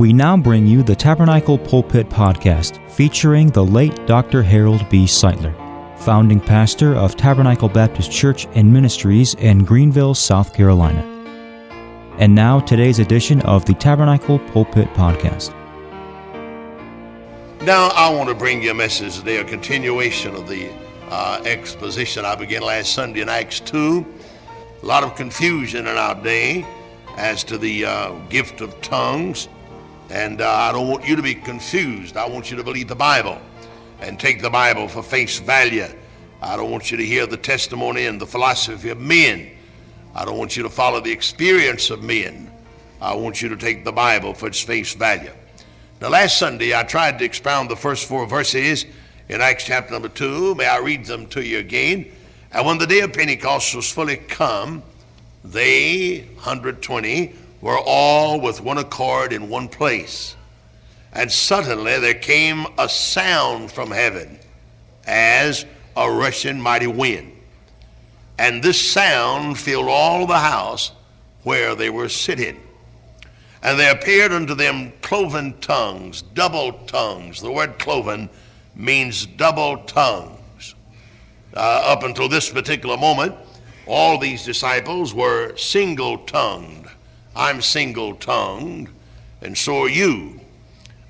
We now bring you the Tabernacle Pulpit Podcast featuring the late Dr. Harold B. Sightler, founding pastor of Tabernacle Baptist Church and Ministries in Greenville, South Carolina. And now, today's edition of the Tabernacle Pulpit Podcast. Now, I want to bring you a message today, a continuation of the uh, exposition I began last Sunday in Acts 2. A lot of confusion in our day as to the uh, gift of tongues. And uh, I don't want you to be confused. I want you to believe the Bible and take the Bible for face value. I don't want you to hear the testimony and the philosophy of men. I don't want you to follow the experience of men. I want you to take the Bible for its face value. Now, last Sunday, I tried to expound the first four verses in Acts chapter number 2. May I read them to you again? And when the day of Pentecost was fully come, they, 120, were all with one accord in one place. And suddenly there came a sound from heaven as a rushing mighty wind. And this sound filled all the house where they were sitting. And there appeared unto them cloven tongues, double tongues. The word cloven means double tongues. Uh, up until this particular moment, all these disciples were single tongued. I'm single tongued, and so are you.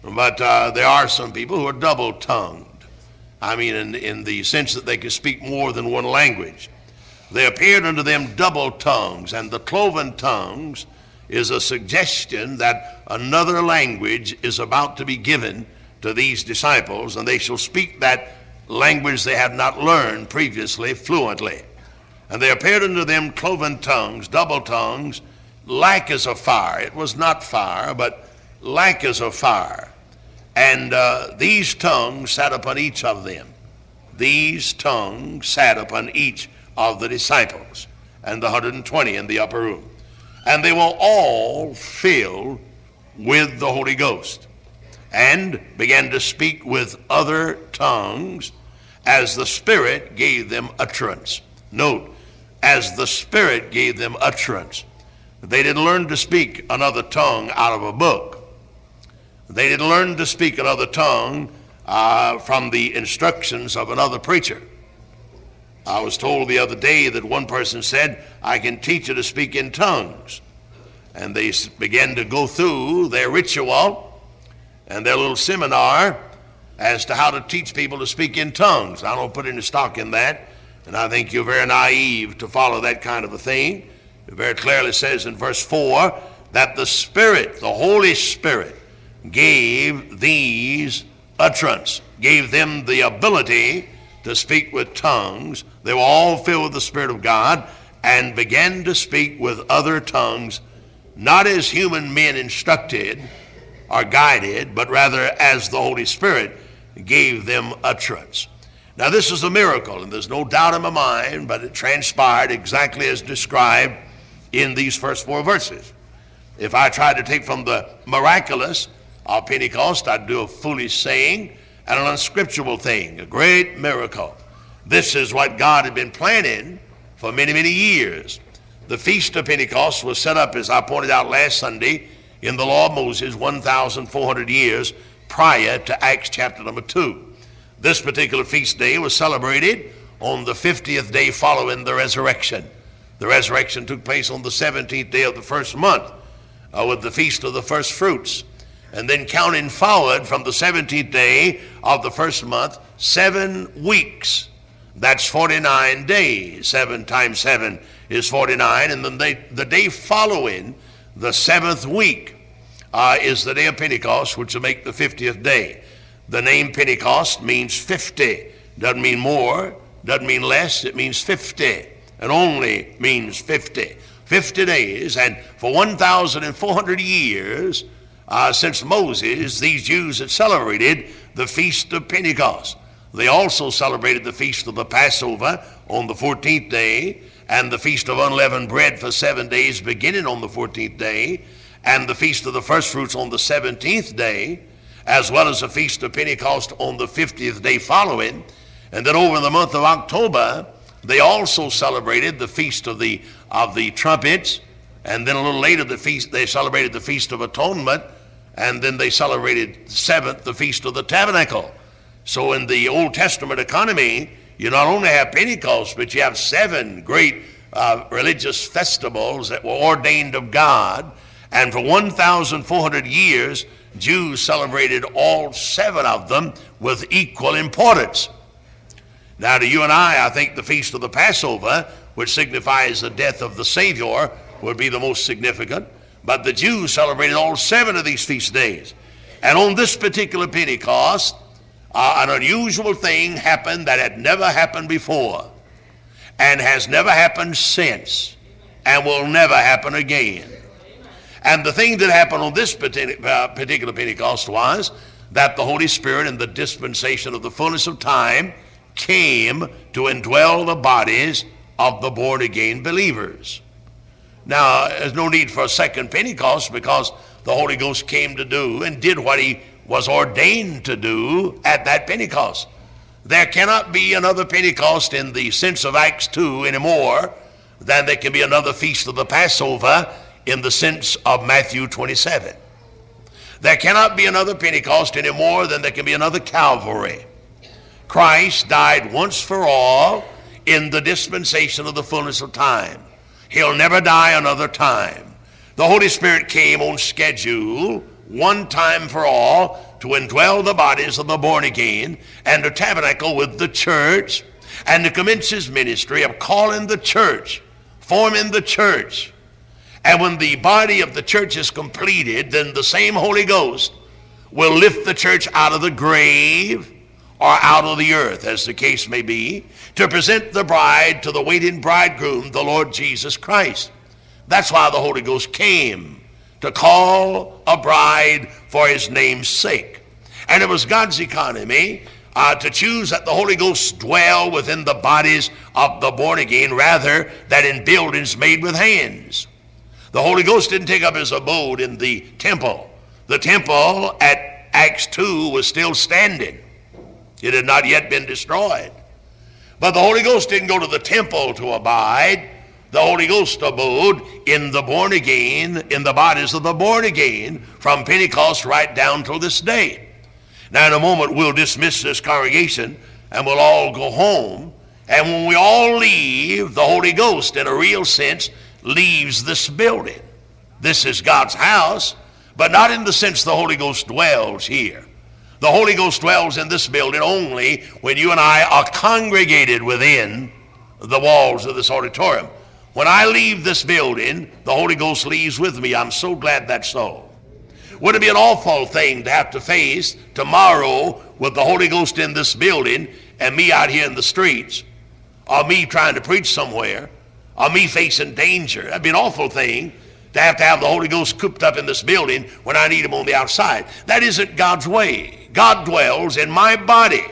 But uh, there are some people who are double tongued. I mean, in, in the sense that they can speak more than one language. They appeared unto them double tongues, and the cloven tongues is a suggestion that another language is about to be given to these disciples, and they shall speak that language they have not learned previously fluently. And there appeared unto them cloven tongues, double tongues, like as a fire. It was not fire, but like as a fire. And uh, these tongues sat upon each of them. These tongues sat upon each of the disciples and the 120 in the upper room. And they were all filled with the Holy Ghost and began to speak with other tongues as the Spirit gave them utterance. Note, as the Spirit gave them utterance. They didn't learn to speak another tongue out of a book. They didn't learn to speak another tongue uh, from the instructions of another preacher. I was told the other day that one person said, I can teach you to speak in tongues. And they began to go through their ritual and their little seminar as to how to teach people to speak in tongues. I don't put any stock in that, and I think you're very naive to follow that kind of a thing. It very clearly says in verse 4 that the Spirit, the Holy Spirit, gave these utterance, gave them the ability to speak with tongues. They were all filled with the Spirit of God and began to speak with other tongues, not as human men instructed or guided, but rather as the Holy Spirit gave them utterance. Now, this is a miracle, and there's no doubt in my mind, but it transpired exactly as described in these first four verses. If I tried to take from the miraculous of Pentecost, I'd do a foolish saying and an unscriptural thing, a great miracle. This is what God had been planning for many, many years. The Feast of Pentecost was set up, as I pointed out last Sunday, in the law of Moses 1,400 years prior to Acts chapter number 2. This particular feast day was celebrated on the 50th day following the resurrection. The resurrection took place on the 17th day of the first month uh, with the feast of the first fruits. And then counting forward from the 17th day of the first month, seven weeks. That's 49 days. Seven times seven is 49. And then they, the day following the seventh week uh, is the day of Pentecost, which will make the 50th day. The name Pentecost means 50. Doesn't mean more, doesn't mean less, it means 50 and only means 50. 50 days, and for 1,400 years uh, since Moses, these Jews had celebrated the Feast of Pentecost. They also celebrated the Feast of the Passover on the 14th day, and the Feast of Unleavened Bread for seven days, beginning on the 14th day, and the Feast of the First Fruits on the 17th day, as well as the Feast of Pentecost on the 50th day following. And then over the month of October, they also celebrated the feast of the of the trumpets, and then a little later the feast they celebrated the feast of atonement, and then they celebrated seventh, the Feast of the Tabernacle. So in the Old Testament economy, you not only have Pentecost, but you have seven great uh, religious festivals that were ordained of God. And for 1,400 years, Jews celebrated all seven of them with equal importance. Now, to you and I, I think the Feast of the Passover, which signifies the death of the Savior, would be the most significant. But the Jews celebrated all seven of these feast days. And on this particular Pentecost, uh, an unusual thing happened that had never happened before and has never happened since and will never happen again. And the thing that happened on this uh, particular Pentecost was that the Holy Spirit in the dispensation of the fullness of time came to indwell the bodies of the born again believers. Now, there's no need for a second Pentecost because the Holy Ghost came to do and did what he was ordained to do at that Pentecost. There cannot be another Pentecost in the sense of Acts 2 anymore than there can be another feast of the Passover in the sense of Matthew 27. There cannot be another Pentecost any more than there can be another Calvary. Christ died once for all in the dispensation of the fullness of time. He'll never die another time. The Holy Spirit came on schedule one time for all to indwell the bodies of the born again and to tabernacle with the church and to commence his ministry of calling the church, forming the church, and when the body of the church is completed, then the same Holy Ghost will lift the church out of the grave or out of the earth, as the case may be, to present the bride to the waiting bridegroom, the Lord Jesus Christ. That's why the Holy Ghost came, to call a bride for his name's sake. And it was God's economy uh, to choose that the Holy Ghost dwell within the bodies of the born again rather than in buildings made with hands. The Holy Ghost didn't take up his abode in the temple. The temple at Acts 2 was still standing, it had not yet been destroyed. But the Holy Ghost didn't go to the temple to abide. The Holy Ghost abode in the born again, in the bodies of the born again, from Pentecost right down till this day. Now, in a moment, we'll dismiss this congregation and we'll all go home. And when we all leave, the Holy Ghost, in a real sense, leaves this building. This is God's house, but not in the sense the Holy Ghost dwells here. The Holy Ghost dwells in this building only when you and I are congregated within the walls of this auditorium. When I leave this building, the Holy Ghost leaves with me. I'm so glad that's so. Would it be an awful thing to have to face tomorrow with the Holy Ghost in this building and me out here in the streets, or me trying to preach somewhere, or me facing danger. That'd be an awful thing to have to have the Holy Ghost cooped up in this building when I need him on the outside. That isn't God's way. God dwells in my body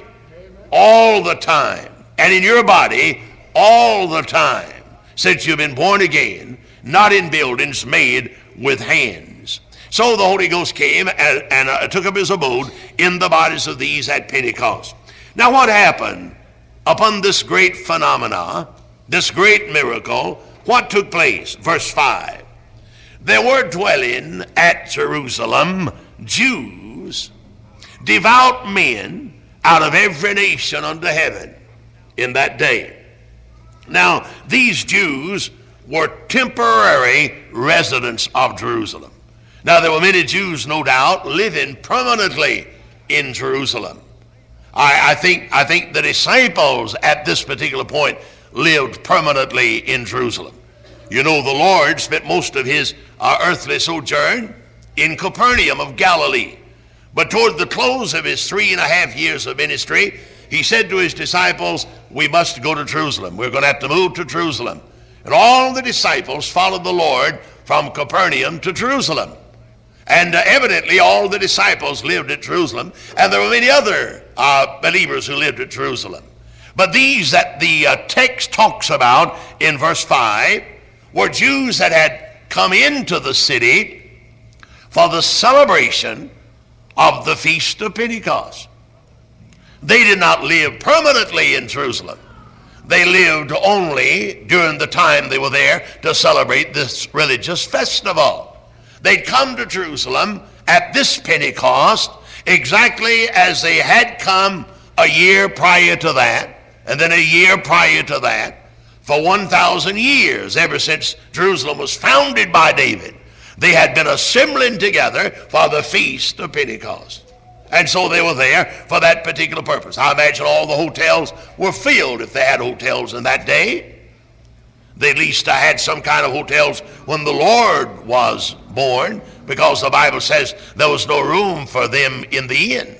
all the time, and in your body all the time since you've been born again, not in buildings made with hands. So the Holy Ghost came and, and uh, took up his abode in the bodies of these at Pentecost. Now, what happened upon this great phenomena? this great miracle, what took place? Verse 5. There were dwelling at Jerusalem Jews, devout men out of every nation under heaven in that day. Now, these Jews were temporary residents of Jerusalem. Now, there were many Jews, no doubt, living permanently in Jerusalem. I, I, think, I think the disciples at this particular point lived permanently in Jerusalem. You know, the Lord spent most of his uh, earthly sojourn in Capernaum of Galilee. But toward the close of his three and a half years of ministry, he said to his disciples, We must go to Jerusalem. We're going to have to move to Jerusalem. And all the disciples followed the Lord from Capernaum to Jerusalem. And uh, evidently, all the disciples lived at Jerusalem, and there were many other uh, believers who lived at Jerusalem. But these that the uh, text talks about in verse 5 were Jews that had come into the city for the celebration of the Feast of Pentecost. They did not live permanently in Jerusalem. They lived only during the time they were there to celebrate this religious festival. They'd come to Jerusalem at this Pentecost exactly as they had come a year prior to that, and then a year prior to that, for 1,000 years, ever since Jerusalem was founded by David. They had been assembling together for the feast of Pentecost. And so they were there for that particular purpose. I imagine all the hotels were filled if they had hotels in that day. They at least uh, had some kind of hotels when the Lord was born because the Bible says there was no room for them in the inn.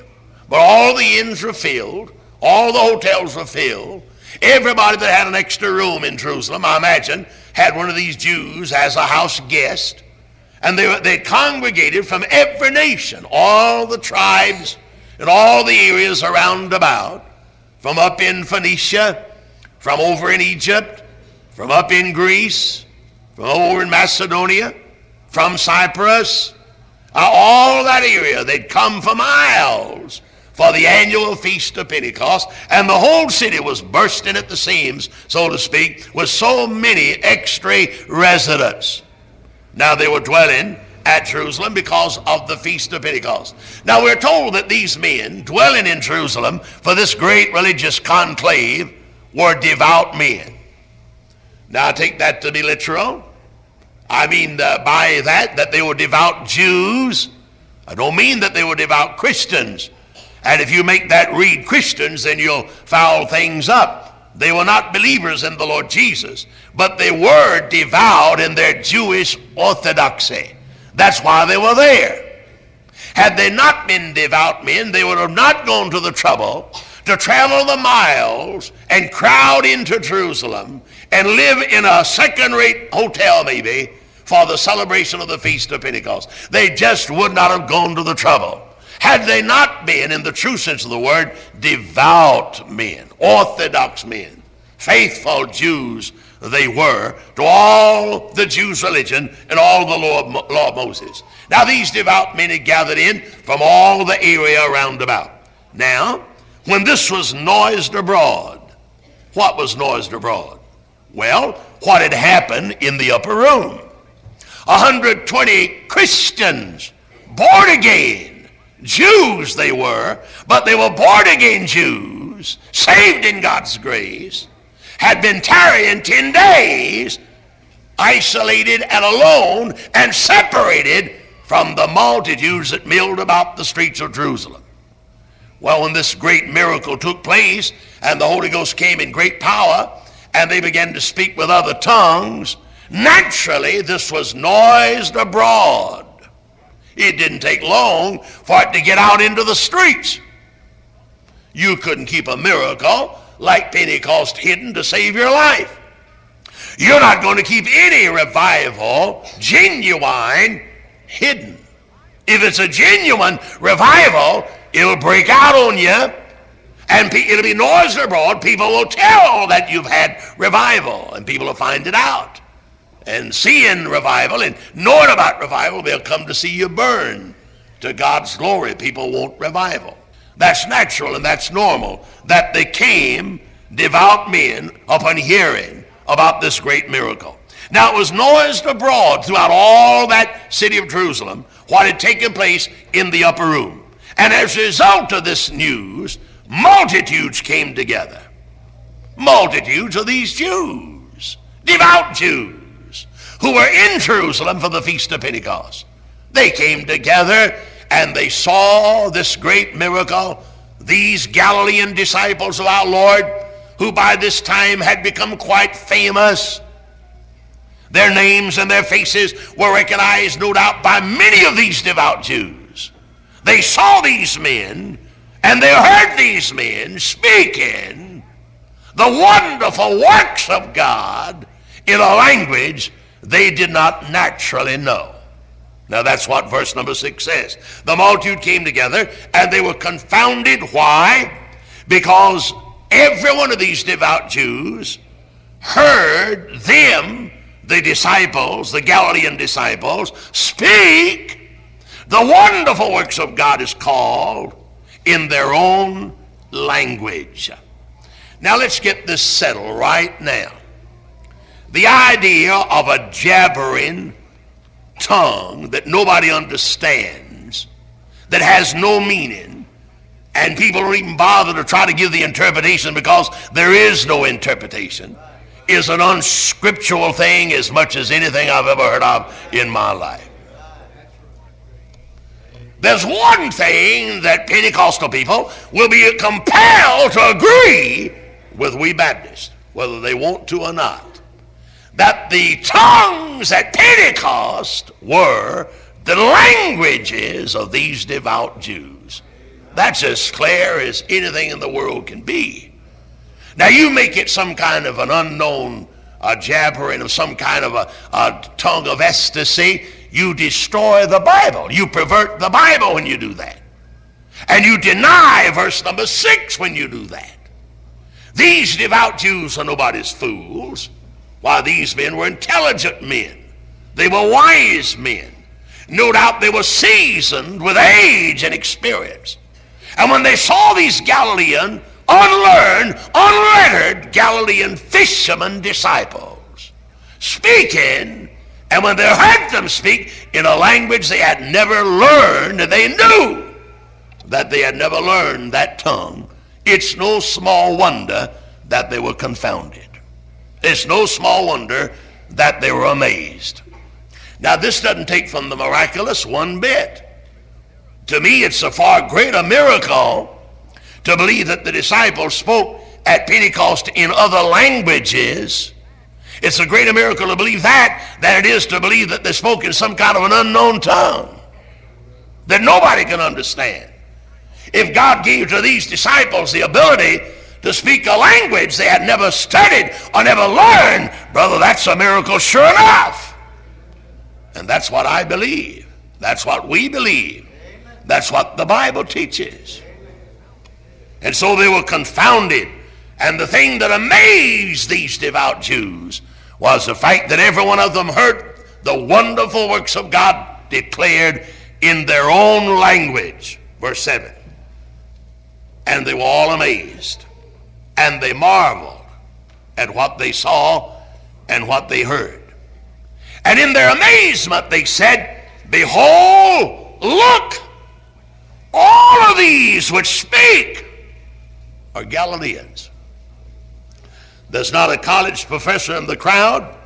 But all the inns were filled, all the hotels were filled. Everybody that had an extra room in Jerusalem, I imagine, had one of these Jews as a house guest. And they, they congregated from every nation, all the tribes and all the areas around about, from up in Phoenicia, from over in Egypt, from up in Greece, from over in Macedonia, from Cyprus, uh, all that area. They'd come for miles for the annual feast of Pentecost, and the whole city was bursting at the seams, so to speak, with so many extra residents. Now they were dwelling at Jerusalem because of the Feast of Pentecost. Now we're told that these men dwelling in Jerusalem for this great religious conclave were devout men. Now I take that to be literal. I mean uh, by that that they were devout Jews. I don't mean that they were devout Christians. And if you make that read Christians, then you'll foul things up. They were not believers in the Lord Jesus, but they were devout in their Jewish orthodoxy. That's why they were there. Had they not been devout men, they would have not gone to the trouble to travel the miles and crowd into Jerusalem and live in a second rate hotel, maybe, for the celebration of the Feast of Pentecost. They just would not have gone to the trouble. Had they not been, in the true sense of the word, devout men, orthodox men, faithful Jews they were to all the Jews' religion and all the law of, law of Moses. Now, these devout men had gathered in from all the area around about. Now, when this was noised abroad, what was noised abroad? Well, what had happened in the upper room? 120 Christians, born again, Jews they were, but they were born again Jews, saved in God's grace, had been tarrying 10 days, isolated and alone and separated from the multitudes that milled about the streets of Jerusalem. Well, when this great miracle took place and the Holy Ghost came in great power and they began to speak with other tongues, naturally this was noised abroad it didn't take long for it to get out into the streets. You couldn't keep a miracle like Pentecost hidden to save your life. You're not going to keep any revival genuine hidden. If it's a genuine revival, it'll break out on you and it'll be noised abroad. People will tell that you've had revival and people will find it out and seeing revival and knowing about revival, they'll come to see you burn to God's glory. People want revival. That's natural and that's normal that they came, devout men, upon hearing about this great miracle. Now it was noised abroad throughout all that city of Jerusalem what had taken place in the upper room. And as a result of this news, multitudes came together. Multitudes of these Jews, devout Jews who were in Jerusalem for the Feast of Pentecost. They came together and they saw this great miracle. These Galilean disciples of our Lord, who by this time had become quite famous, their names and their faces were recognized, no doubt, by many of these devout Jews. They saw these men and they heard these men speaking the wonderful works of God in a language they did not naturally know. Now that's what verse number six says. The multitude came together and they were confounded. Why? Because every one of these devout Jews heard them, the disciples, the Galilean disciples, speak the wonderful works of God is called in their own language. Now let's get this settled right now. The idea of a jabbering tongue that nobody understands that has no meaning, and people don't even bother to try to give the interpretation because there is no interpretation, is an unscriptural thing as much as anything I've ever heard of in my life. There's one thing that Pentecostal people will be compelled to agree with we Baptists, whether they want to or not. That the tongues at Pentecost were the languages of these devout Jews. That's as clear as anything in the world can be. Now, you make it some kind of an unknown a jabbering of some kind of a, a tongue of ecstasy, you destroy the Bible. You pervert the Bible when you do that. And you deny verse number six when you do that. These devout Jews are nobody's fools. Why, these men were intelligent men. They were wise men. No doubt they were seasoned with age and experience. And when they saw these Galilean, unlearned, unlettered Galilean fishermen disciples speaking and when they heard them speak in a language they had never learned, and they knew that they had never learned that tongue, it's no small wonder that they were confounded. It's no small wonder that they were amazed. Now, this doesn't take from the miraculous one bit. To me, it's a far greater miracle to believe that the disciples spoke at Pentecost in other languages it's a greater miracle to believe that than it is to believe that they spoke in some kind of an unknown tongue that nobody can understand. If God gave to these disciples the ability to speak a language they had never studied or never learned, brother, that's a miracle sure enough. And that's what I believe. That's what we believe. That's what the Bible teaches. And so they were confounded. And the thing that amazed these devout Jews was the fact that every one of them heard the wonderful works of God declared in their own language. Verse 7. And they were all amazed, and they marveled at what they saw and what they heard. And in their amazement, they said, Behold, look, all of these which speak are Galileans. There's not a college professor in the crowd.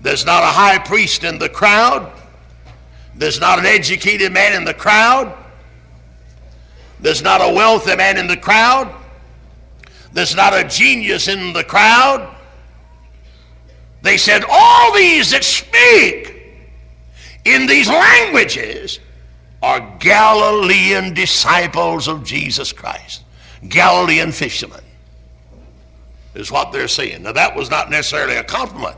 There's not a high priest in the crowd. There's not an educated man in the crowd. There's not a wealthy man in the crowd. There's not a genius in the crowd. They said, All these that speak in these languages are Galilean disciples of Jesus Christ, Galilean fishermen is what they're saying. Now, that was not necessarily a compliment.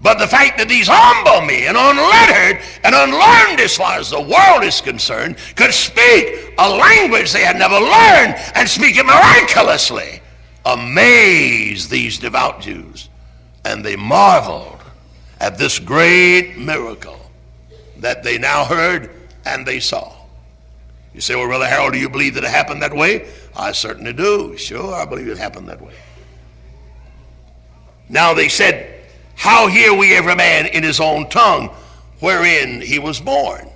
But the fact that these humble men, unlettered and unlearned as far as the world is concerned, could speak a language they had never learned and speak it miraculously amazed these devout Jews. And they marveled at this great miracle that they now heard and they saw. You say, well, Brother Harold, do you believe that it happened that way? I certainly do. Sure, I believe it happened that way. Now they said, How hear we every man in his own tongue wherein he was born?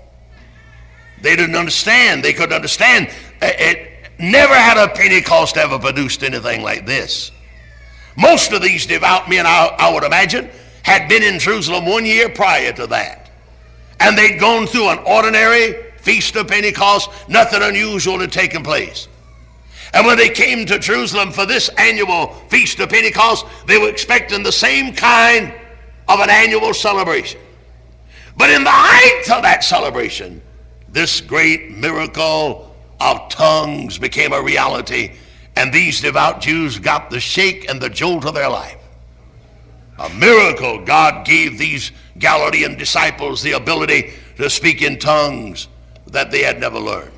They didn't understand. They couldn't understand. It never had a Pentecost ever produced anything like this. Most of these devout men, I, I would imagine, had been in Jerusalem one year prior to that. And they'd gone through an ordinary feast of Pentecost, nothing unusual had taken place. And when they came to Jerusalem for this annual Feast of Pentecost, they were expecting the same kind of an annual celebration. But in the height of that celebration, this great miracle of tongues became a reality, and these devout Jews got the shake and the jolt of their life. A miracle God gave these Galilean disciples the ability to speak in tongues that they had never learned.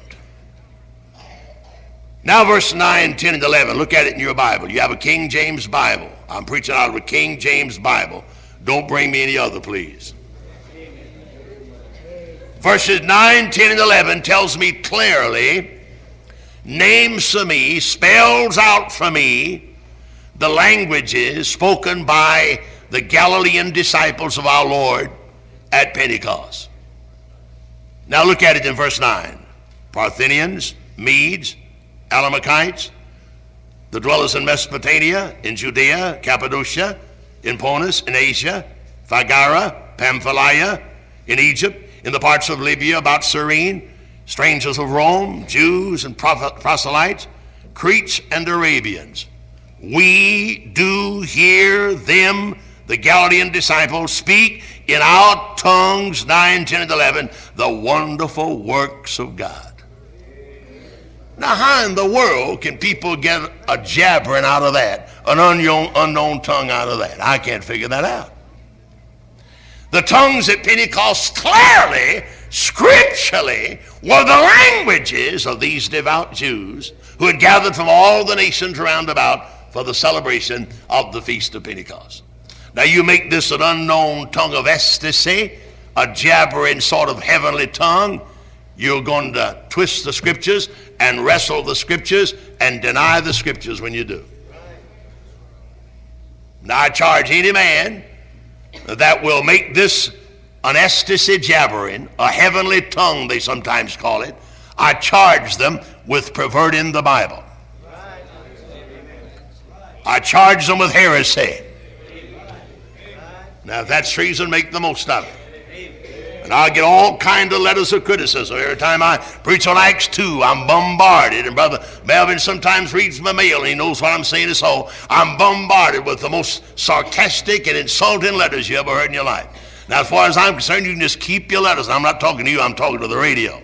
Now, verse 9, 10, and 11. Look at it in your Bible. You have a King James Bible. I'm preaching out of a King James Bible. Don't bring me any other, please. Verses 9, 10, and 11 tells me clearly, names to me, spells out for me the languages spoken by the Galilean disciples of our Lord at Pentecost. Now look at it in verse 9. Parthians, Medes, Elamites, the dwellers in Mesopotamia, in Judea, Cappadocia, in Pontus, in Asia, Phrygia, Pamphylia, in Egypt, in the parts of Libya about Cyrene, strangers of Rome, Jews and proselytes, Cretes and Arabians. We do hear them, the Galilean disciples, speak in our tongues, 9, 10, and 11, the wonderful works of God. Now, how in the world can people get a jabbering out of that, an unknown, unknown tongue out of that? I can't figure that out. The tongues at Pentecost clearly, scripturally, were the languages of these devout Jews who had gathered from all the nations round about for the celebration of the Feast of Pentecost. Now, you make this an unknown tongue of ecstasy, a jabbering sort of heavenly tongue you're going to twist the scriptures and wrestle the scriptures and deny the scriptures when you do. Now, I charge any man that will make this an ecstasy jabbering, a heavenly tongue, they sometimes call it, I charge them with perverting the Bible. I charge them with heresy. Now, if that's treason, make the most of it. And I get all kind of letters of criticism. Every time I preach on Acts 2, I'm bombarded. And Brother Melvin sometimes reads my mail and he knows what I'm saying is so. I'm bombarded with the most sarcastic and insulting letters you ever heard in your life. Now, as far as I'm concerned, you can just keep your letters. I'm not talking to you, I'm talking to the radio.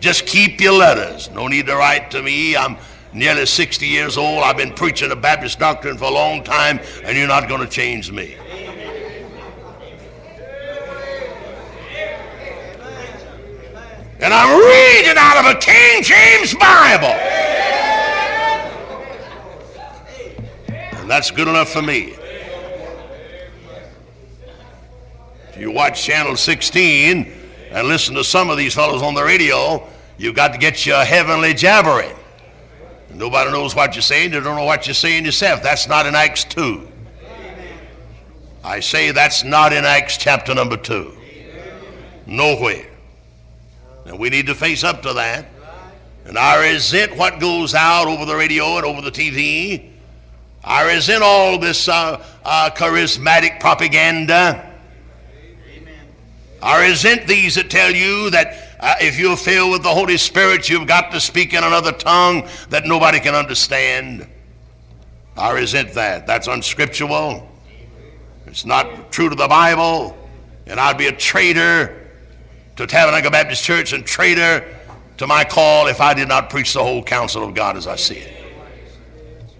Just keep your letters. No need to write to me. I'm nearly 60 years old. I've been preaching the Baptist doctrine for a long time, and you're not going to change me. And I'm reading out of a King James Bible. And that's good enough for me. If you watch Channel 16 and listen to some of these fellows on the radio, you've got to get your heavenly jabbering. Nobody knows what you're saying. They don't know what you're saying yourself. That's not in Acts 2. I say that's not in Acts chapter number 2. Nowhere. And we need to face up to that. And I resent what goes out over the radio and over the TV. I resent all this uh, uh, charismatic propaganda. I resent these that tell you that uh, if you're filled with the Holy Spirit, you've got to speak in another tongue that nobody can understand. I resent that. That's unscriptural. It's not true to the Bible. And I'd be a traitor to Tabernacle Baptist Church and traitor to my call if I did not preach the whole counsel of God as I see it.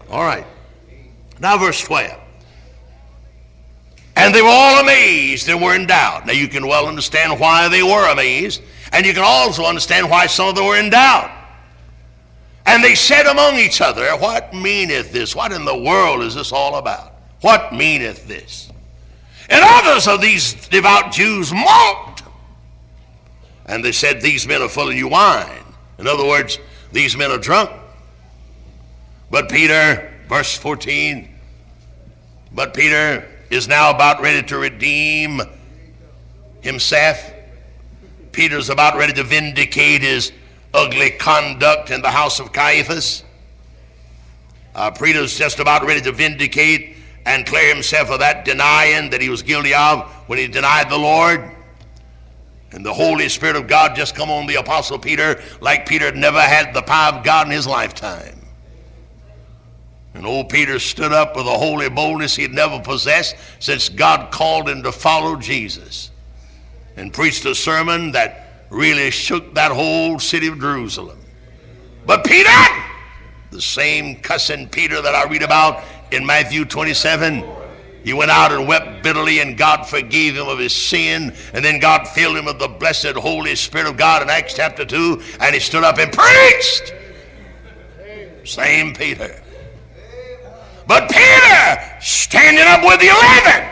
All right. Now, verse 12. And they were all amazed and were in doubt. Now, you can well understand why they were amazed, and you can also understand why some of them were in doubt. And they said among each other, What meaneth this? What in the world is this all about? What meaneth this? And others of these devout Jews mocked and they said, These men are full of new wine. In other words, these men are drunk. But Peter, verse 14, but Peter is now about ready to redeem himself. Peter's about ready to vindicate his ugly conduct in the house of Caiaphas. Uh, Peter's just about ready to vindicate and clear himself of that denying that he was guilty of when he denied the Lord. And the Holy Spirit of God just come on the Apostle Peter like Peter never had the power of God in his lifetime. And old Peter stood up with a holy boldness he had never possessed since God called him to follow Jesus and preached a sermon that really shook that whole city of Jerusalem. But Peter, the same cussing Peter that I read about in Matthew 27, he went out and wept bitterly, and God forgave him of his sin. And then God filled him with the blessed Holy Spirit of God in Acts chapter 2, and he stood up and preached. Same Peter. But Peter, standing up with the eleven,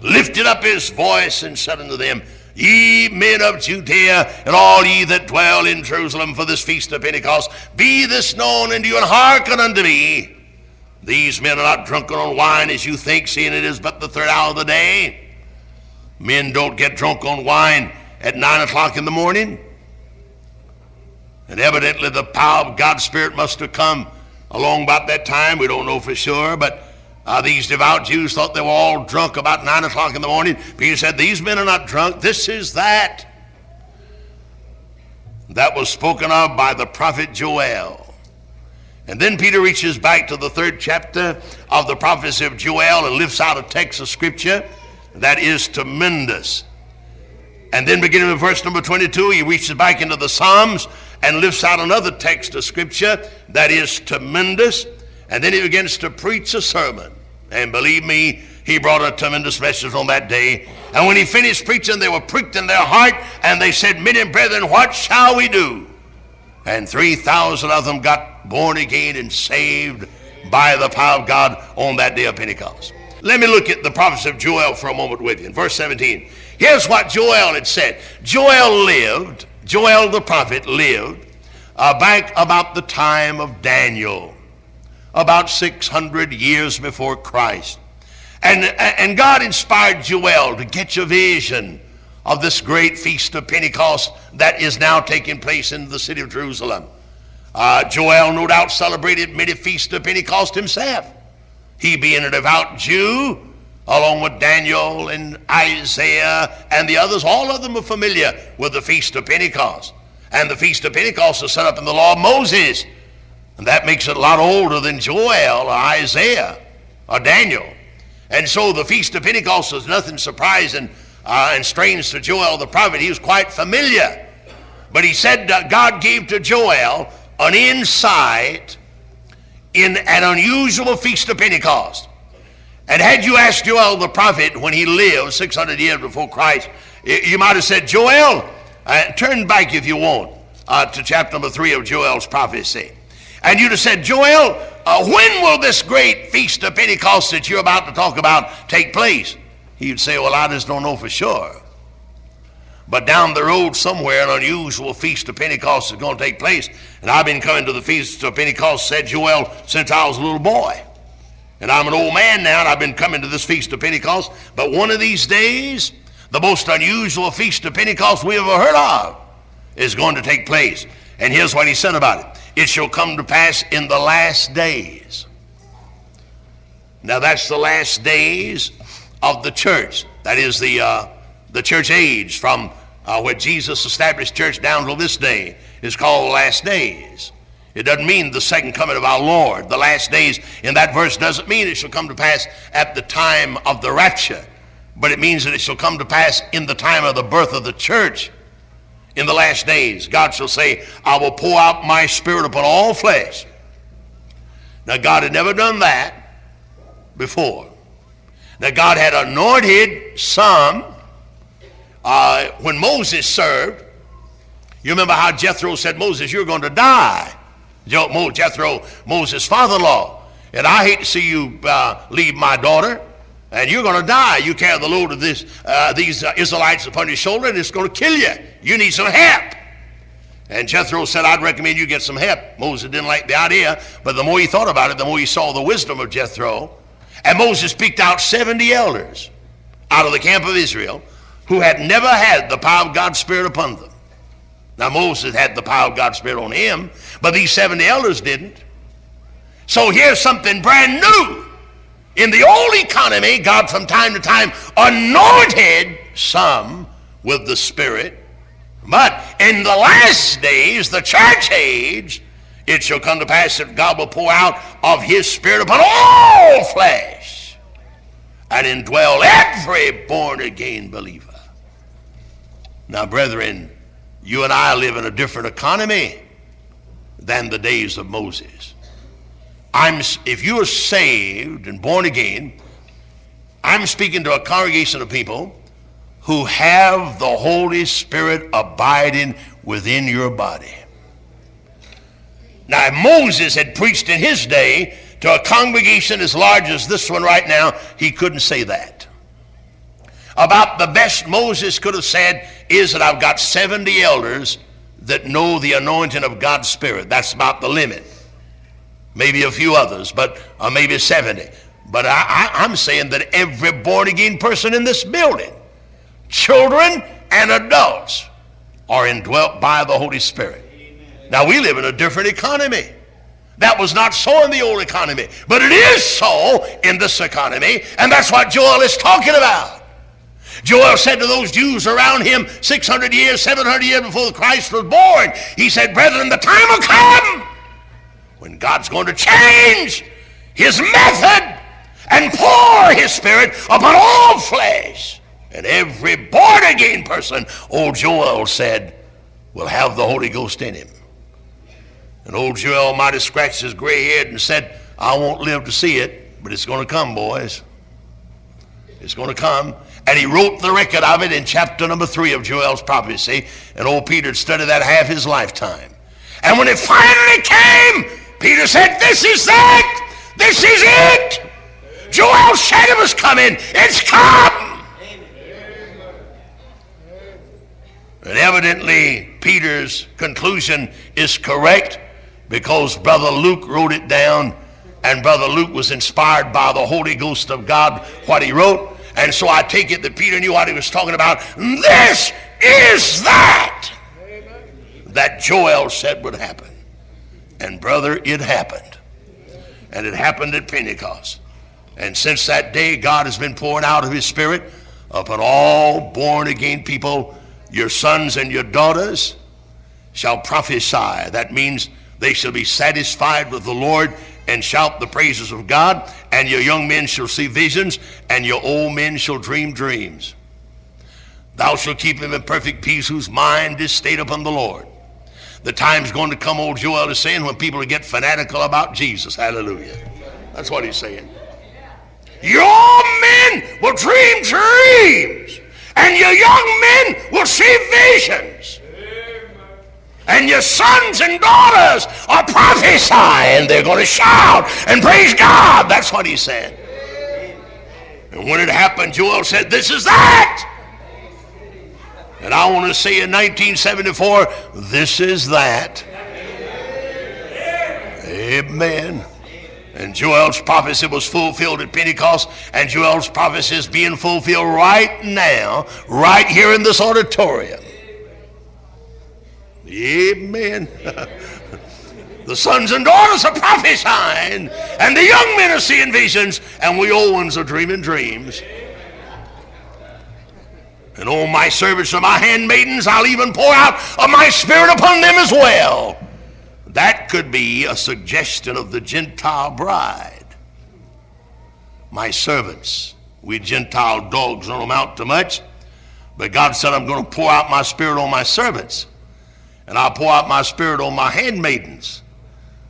lifted up his voice and said unto them, Ye men of Judea, and all ye that dwell in Jerusalem for this feast of Pentecost, be this known unto you, and hearken unto me. These men are not drunken on wine as you think, seeing it is but the third hour of the day. Men don't get drunk on wine at 9 o'clock in the morning. And evidently the power of God's Spirit must have come along about that time. We don't know for sure, but uh, these devout Jews thought they were all drunk about 9 o'clock in the morning. Peter said, These men are not drunk. This is that. That was spoken of by the prophet Joel. And then Peter reaches back to the third chapter of the prophecy of Joel and lifts out a text of scripture that is tremendous. And then beginning with verse number 22, he reaches back into the Psalms and lifts out another text of scripture that is tremendous. And then he begins to preach a sermon. And believe me, he brought a tremendous message on that day. And when he finished preaching, they were pricked in their heart and they said, Men and brethren, what shall we do? And 3,000 of them got born again and saved by the power of God on that day of Pentecost. Let me look at the prophecy of Joel for a moment with you. In verse 17, here's what Joel had said. Joel lived, Joel the prophet lived uh, back about the time of Daniel, about 600 years before Christ. And, and God inspired Joel to get your vision of this great feast of Pentecost that is now taking place in the city of Jerusalem. Uh, Joel, no doubt, celebrated many feasts of Pentecost himself. He being a devout Jew, along with Daniel and Isaiah and the others, all of them are familiar with the Feast of Pentecost. And the Feast of Pentecost is set up in the law of Moses. And that makes it a lot older than Joel or Isaiah or Daniel. And so the Feast of Pentecost is nothing surprising uh, and strange to Joel the prophet. He was quite familiar. But he said God gave to Joel an insight in an unusual feast of Pentecost. And had you asked Joel the prophet when he lived 600 years before Christ, you might have said, Joel, uh, turn back if you want uh, to chapter number three of Joel's prophecy. And you'd have said, Joel, uh, when will this great feast of Pentecost that you're about to talk about take place? He'd say, Well, I just don't know for sure. But down the road somewhere, an unusual feast of Pentecost is going to take place. And I've been coming to the feast of Pentecost, said Joel, since I was a little boy. And I'm an old man now, and I've been coming to this feast of Pentecost. But one of these days, the most unusual feast of Pentecost we ever heard of is going to take place. And here's what he said about it it shall come to pass in the last days. Now, that's the last days of the church. That is the, uh, the church age from uh, where Jesus established church down till this day is called last days. It doesn't mean the second coming of our Lord. The last days in that verse doesn't mean it shall come to pass at the time of the rapture, but it means that it shall come to pass in the time of the birth of the church. In the last days, God shall say, I will pour out my spirit upon all flesh. Now, God had never done that before. Now, God had anointed some uh, when Moses served. You remember how Jethro said, Moses, you're going to die. Jethro, Moses' father-in-law. And I hate to see you uh, leave my daughter, and you're going to die. You carry the load of this, uh, these uh, Israelites upon your shoulder, and it's going to kill you. You need some help. And Jethro said, I'd recommend you get some help. Moses didn't like the idea, but the more he thought about it, the more he saw the wisdom of Jethro. And Moses picked out 70 elders out of the camp of Israel who had never had the power of God's Spirit upon them. Now, Moses had the power of God's Spirit on him, but these 70 elders didn't. So here's something brand new. In the old economy, God from time to time anointed some with the Spirit. But in the last days, the church age, it shall come to pass that God will pour out of his Spirit upon all flesh and indwell every born again believer. Now, brethren, you and I live in a different economy than the days of Moses. I'm, if you are saved and born again, I'm speaking to a congregation of people who have the Holy Spirit abiding within your body. Now, if Moses had preached in his day to a congregation as large as this one right now, he couldn't say that. About the best Moses could have said is that I've got 70 elders that know the anointing of God's Spirit. That's about the limit. Maybe a few others, but uh, maybe 70. But I, I, I'm saying that every born again person in this building, children and adults, are indwelt by the Holy Spirit. Now we live in a different economy. That was not so in the old economy, but it is so in this economy, and that's what Joel is talking about. Joel said to those Jews around him 600 years, 700 years before Christ was born, he said, Brethren, the time will come when God's going to change his method and pour his spirit upon all flesh. And every born again person, old Joel said, will have the Holy Ghost in him. And old Joel might have scratched his gray head and said, I won't live to see it, but it's going to come, boys. It's going to come. And he wrote the record of it in chapter number three of Joel's prophecy. And old Peter studied that half his lifetime. And when it finally came, Peter said, This is that. This is it. Joel it was coming. It's come. And evidently, Peter's conclusion is correct because Brother Luke wrote it down, and Brother Luke was inspired by the Holy Ghost of God, what he wrote. And so I take it that Peter knew what he was talking about. This is that that Joel said would happen. And brother, it happened. And it happened at Pentecost. And since that day, God has been pouring out of his spirit upon all born again people. Your sons and your daughters shall prophesy. That means they shall be satisfied with the Lord and shout the praises of God, and your young men shall see visions, and your old men shall dream dreams. Thou shalt keep him in perfect peace whose mind is stayed upon the Lord. The time's going to come, old Joel is saying, when people get fanatical about Jesus. Hallelujah. That's what he's saying. Your men will dream dreams, and your young men will see visions and your sons and daughters are prophesying. They're going to shout and praise God. That's what he said. And when it happened, Joel said, This is that. And I want to say in 1974, this is that. Amen. And Joel's prophecy was fulfilled at Pentecost, and Joel's prophecy is being fulfilled right now, right here in this auditorium. Amen. the sons and daughters are prophesying, and the young men are seeing visions, and we old ones are dreaming dreams. And all my servants are my handmaidens, I'll even pour out of my spirit upon them as well. That could be a suggestion of the Gentile bride. My servants, we Gentile dogs don't amount to much, but God said, I'm going to pour out my spirit on my servants and I'll pour out my spirit on my handmaidens.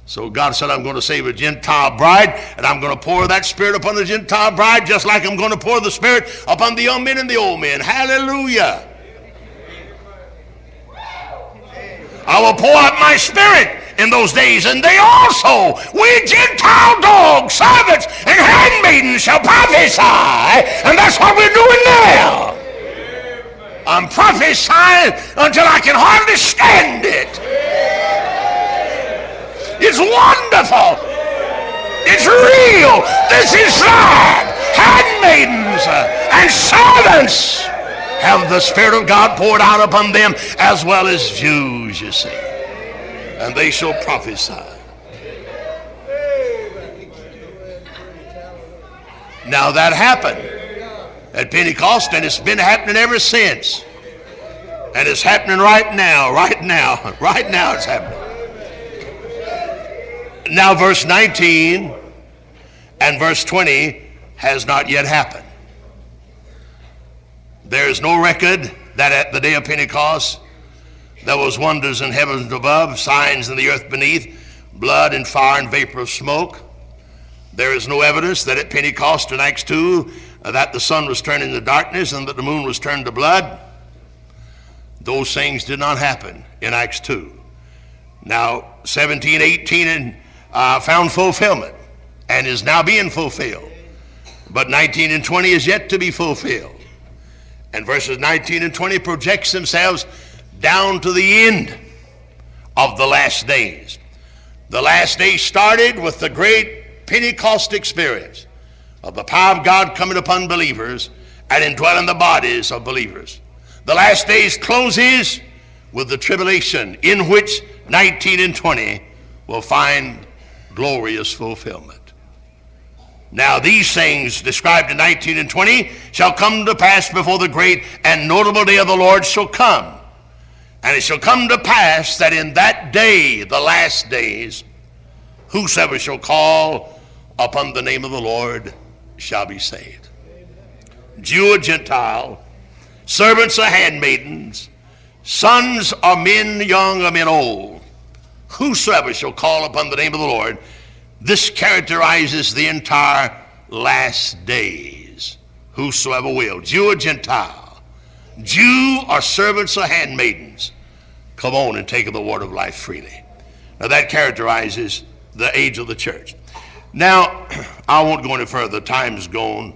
So God said, I'm going to save a Gentile bride, and I'm going to pour that spirit upon the Gentile bride, just like I'm going to pour the spirit upon the young men and the old men. Hallelujah. I will pour out my spirit in those days, and they also, we Gentile dogs, servants, and handmaidens shall prophesy. And that's what we're doing now. I'm prophesying until I can hardly stand it. It's wonderful. It's real. This is that. Handmaidens uh, and servants have the Spirit of God poured out upon them as well as Jews, you see. And they shall prophesy. Now that happened at Pentecost, and it's been happening ever since. And it's happening right now, right now, right now it's happening. Now, verse 19 and verse 20 has not yet happened. There is no record that at the day of Pentecost there was wonders in heavens above, signs in the earth beneath, blood and fire and vapor of smoke. There is no evidence that at Pentecost in Acts 2 uh, that the sun was turned into darkness and that the moon was turned to blood. Those things did not happen in Acts 2. Now, 17, 18 and, uh, found fulfillment and is now being fulfilled. But 19 and 20 is yet to be fulfilled. And verses 19 and 20 projects themselves down to the end of the last days. The last days started with the great Pentecost experience of the power of God coming upon believers and indwelling the bodies of believers. The last days closes with the tribulation in which 19 and 20 will find glorious fulfillment. Now, these things described in 19 and 20 shall come to pass before the great and notable day of the Lord shall come. And it shall come to pass that in that day, the last days, whosoever shall call upon the name of the Lord shall be saved. Jew or Gentile, servants or handmaidens, sons or men young or men old, whosoever shall call upon the name of the Lord, this characterizes the entire last days. Whosoever will, Jew or Gentile, Jew or servants or handmaidens, come on and take of the word of life freely. Now that characterizes the age of the church. Now, I won't go any further. Time's gone.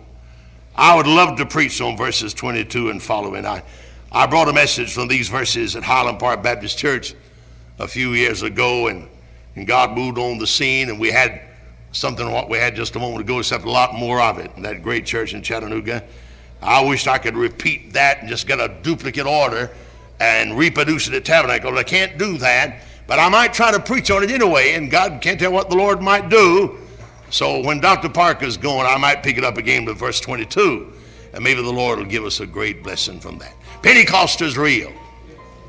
I would love to preach on verses 22 and following. I, I brought a message from these verses at Highland Park Baptist Church a few years ago, and, and God moved on the scene, and we had something what we had just a moment ago, except a lot more of it in that great church in Chattanooga. I wish I could repeat that and just get a duplicate order and reproduce it at Tabernacle. I can't do that, but I might try to preach on it anyway, and God can't tell what the Lord might do. So when Dr. Parker's going, I might pick it up again with verse 22, and maybe the Lord will give us a great blessing from that. Pentecost is real,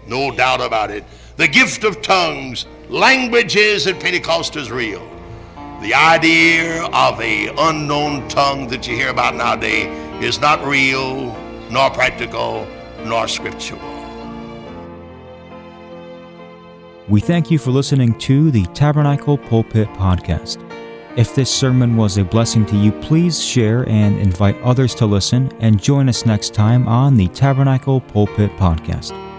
no doubt about it. The gift of tongues, languages at Pentecost is real. The idea of a unknown tongue that you hear about nowadays is not real, nor practical, nor scriptural. We thank you for listening to the Tabernacle Pulpit Podcast. If this sermon was a blessing to you, please share and invite others to listen and join us next time on the Tabernacle Pulpit Podcast.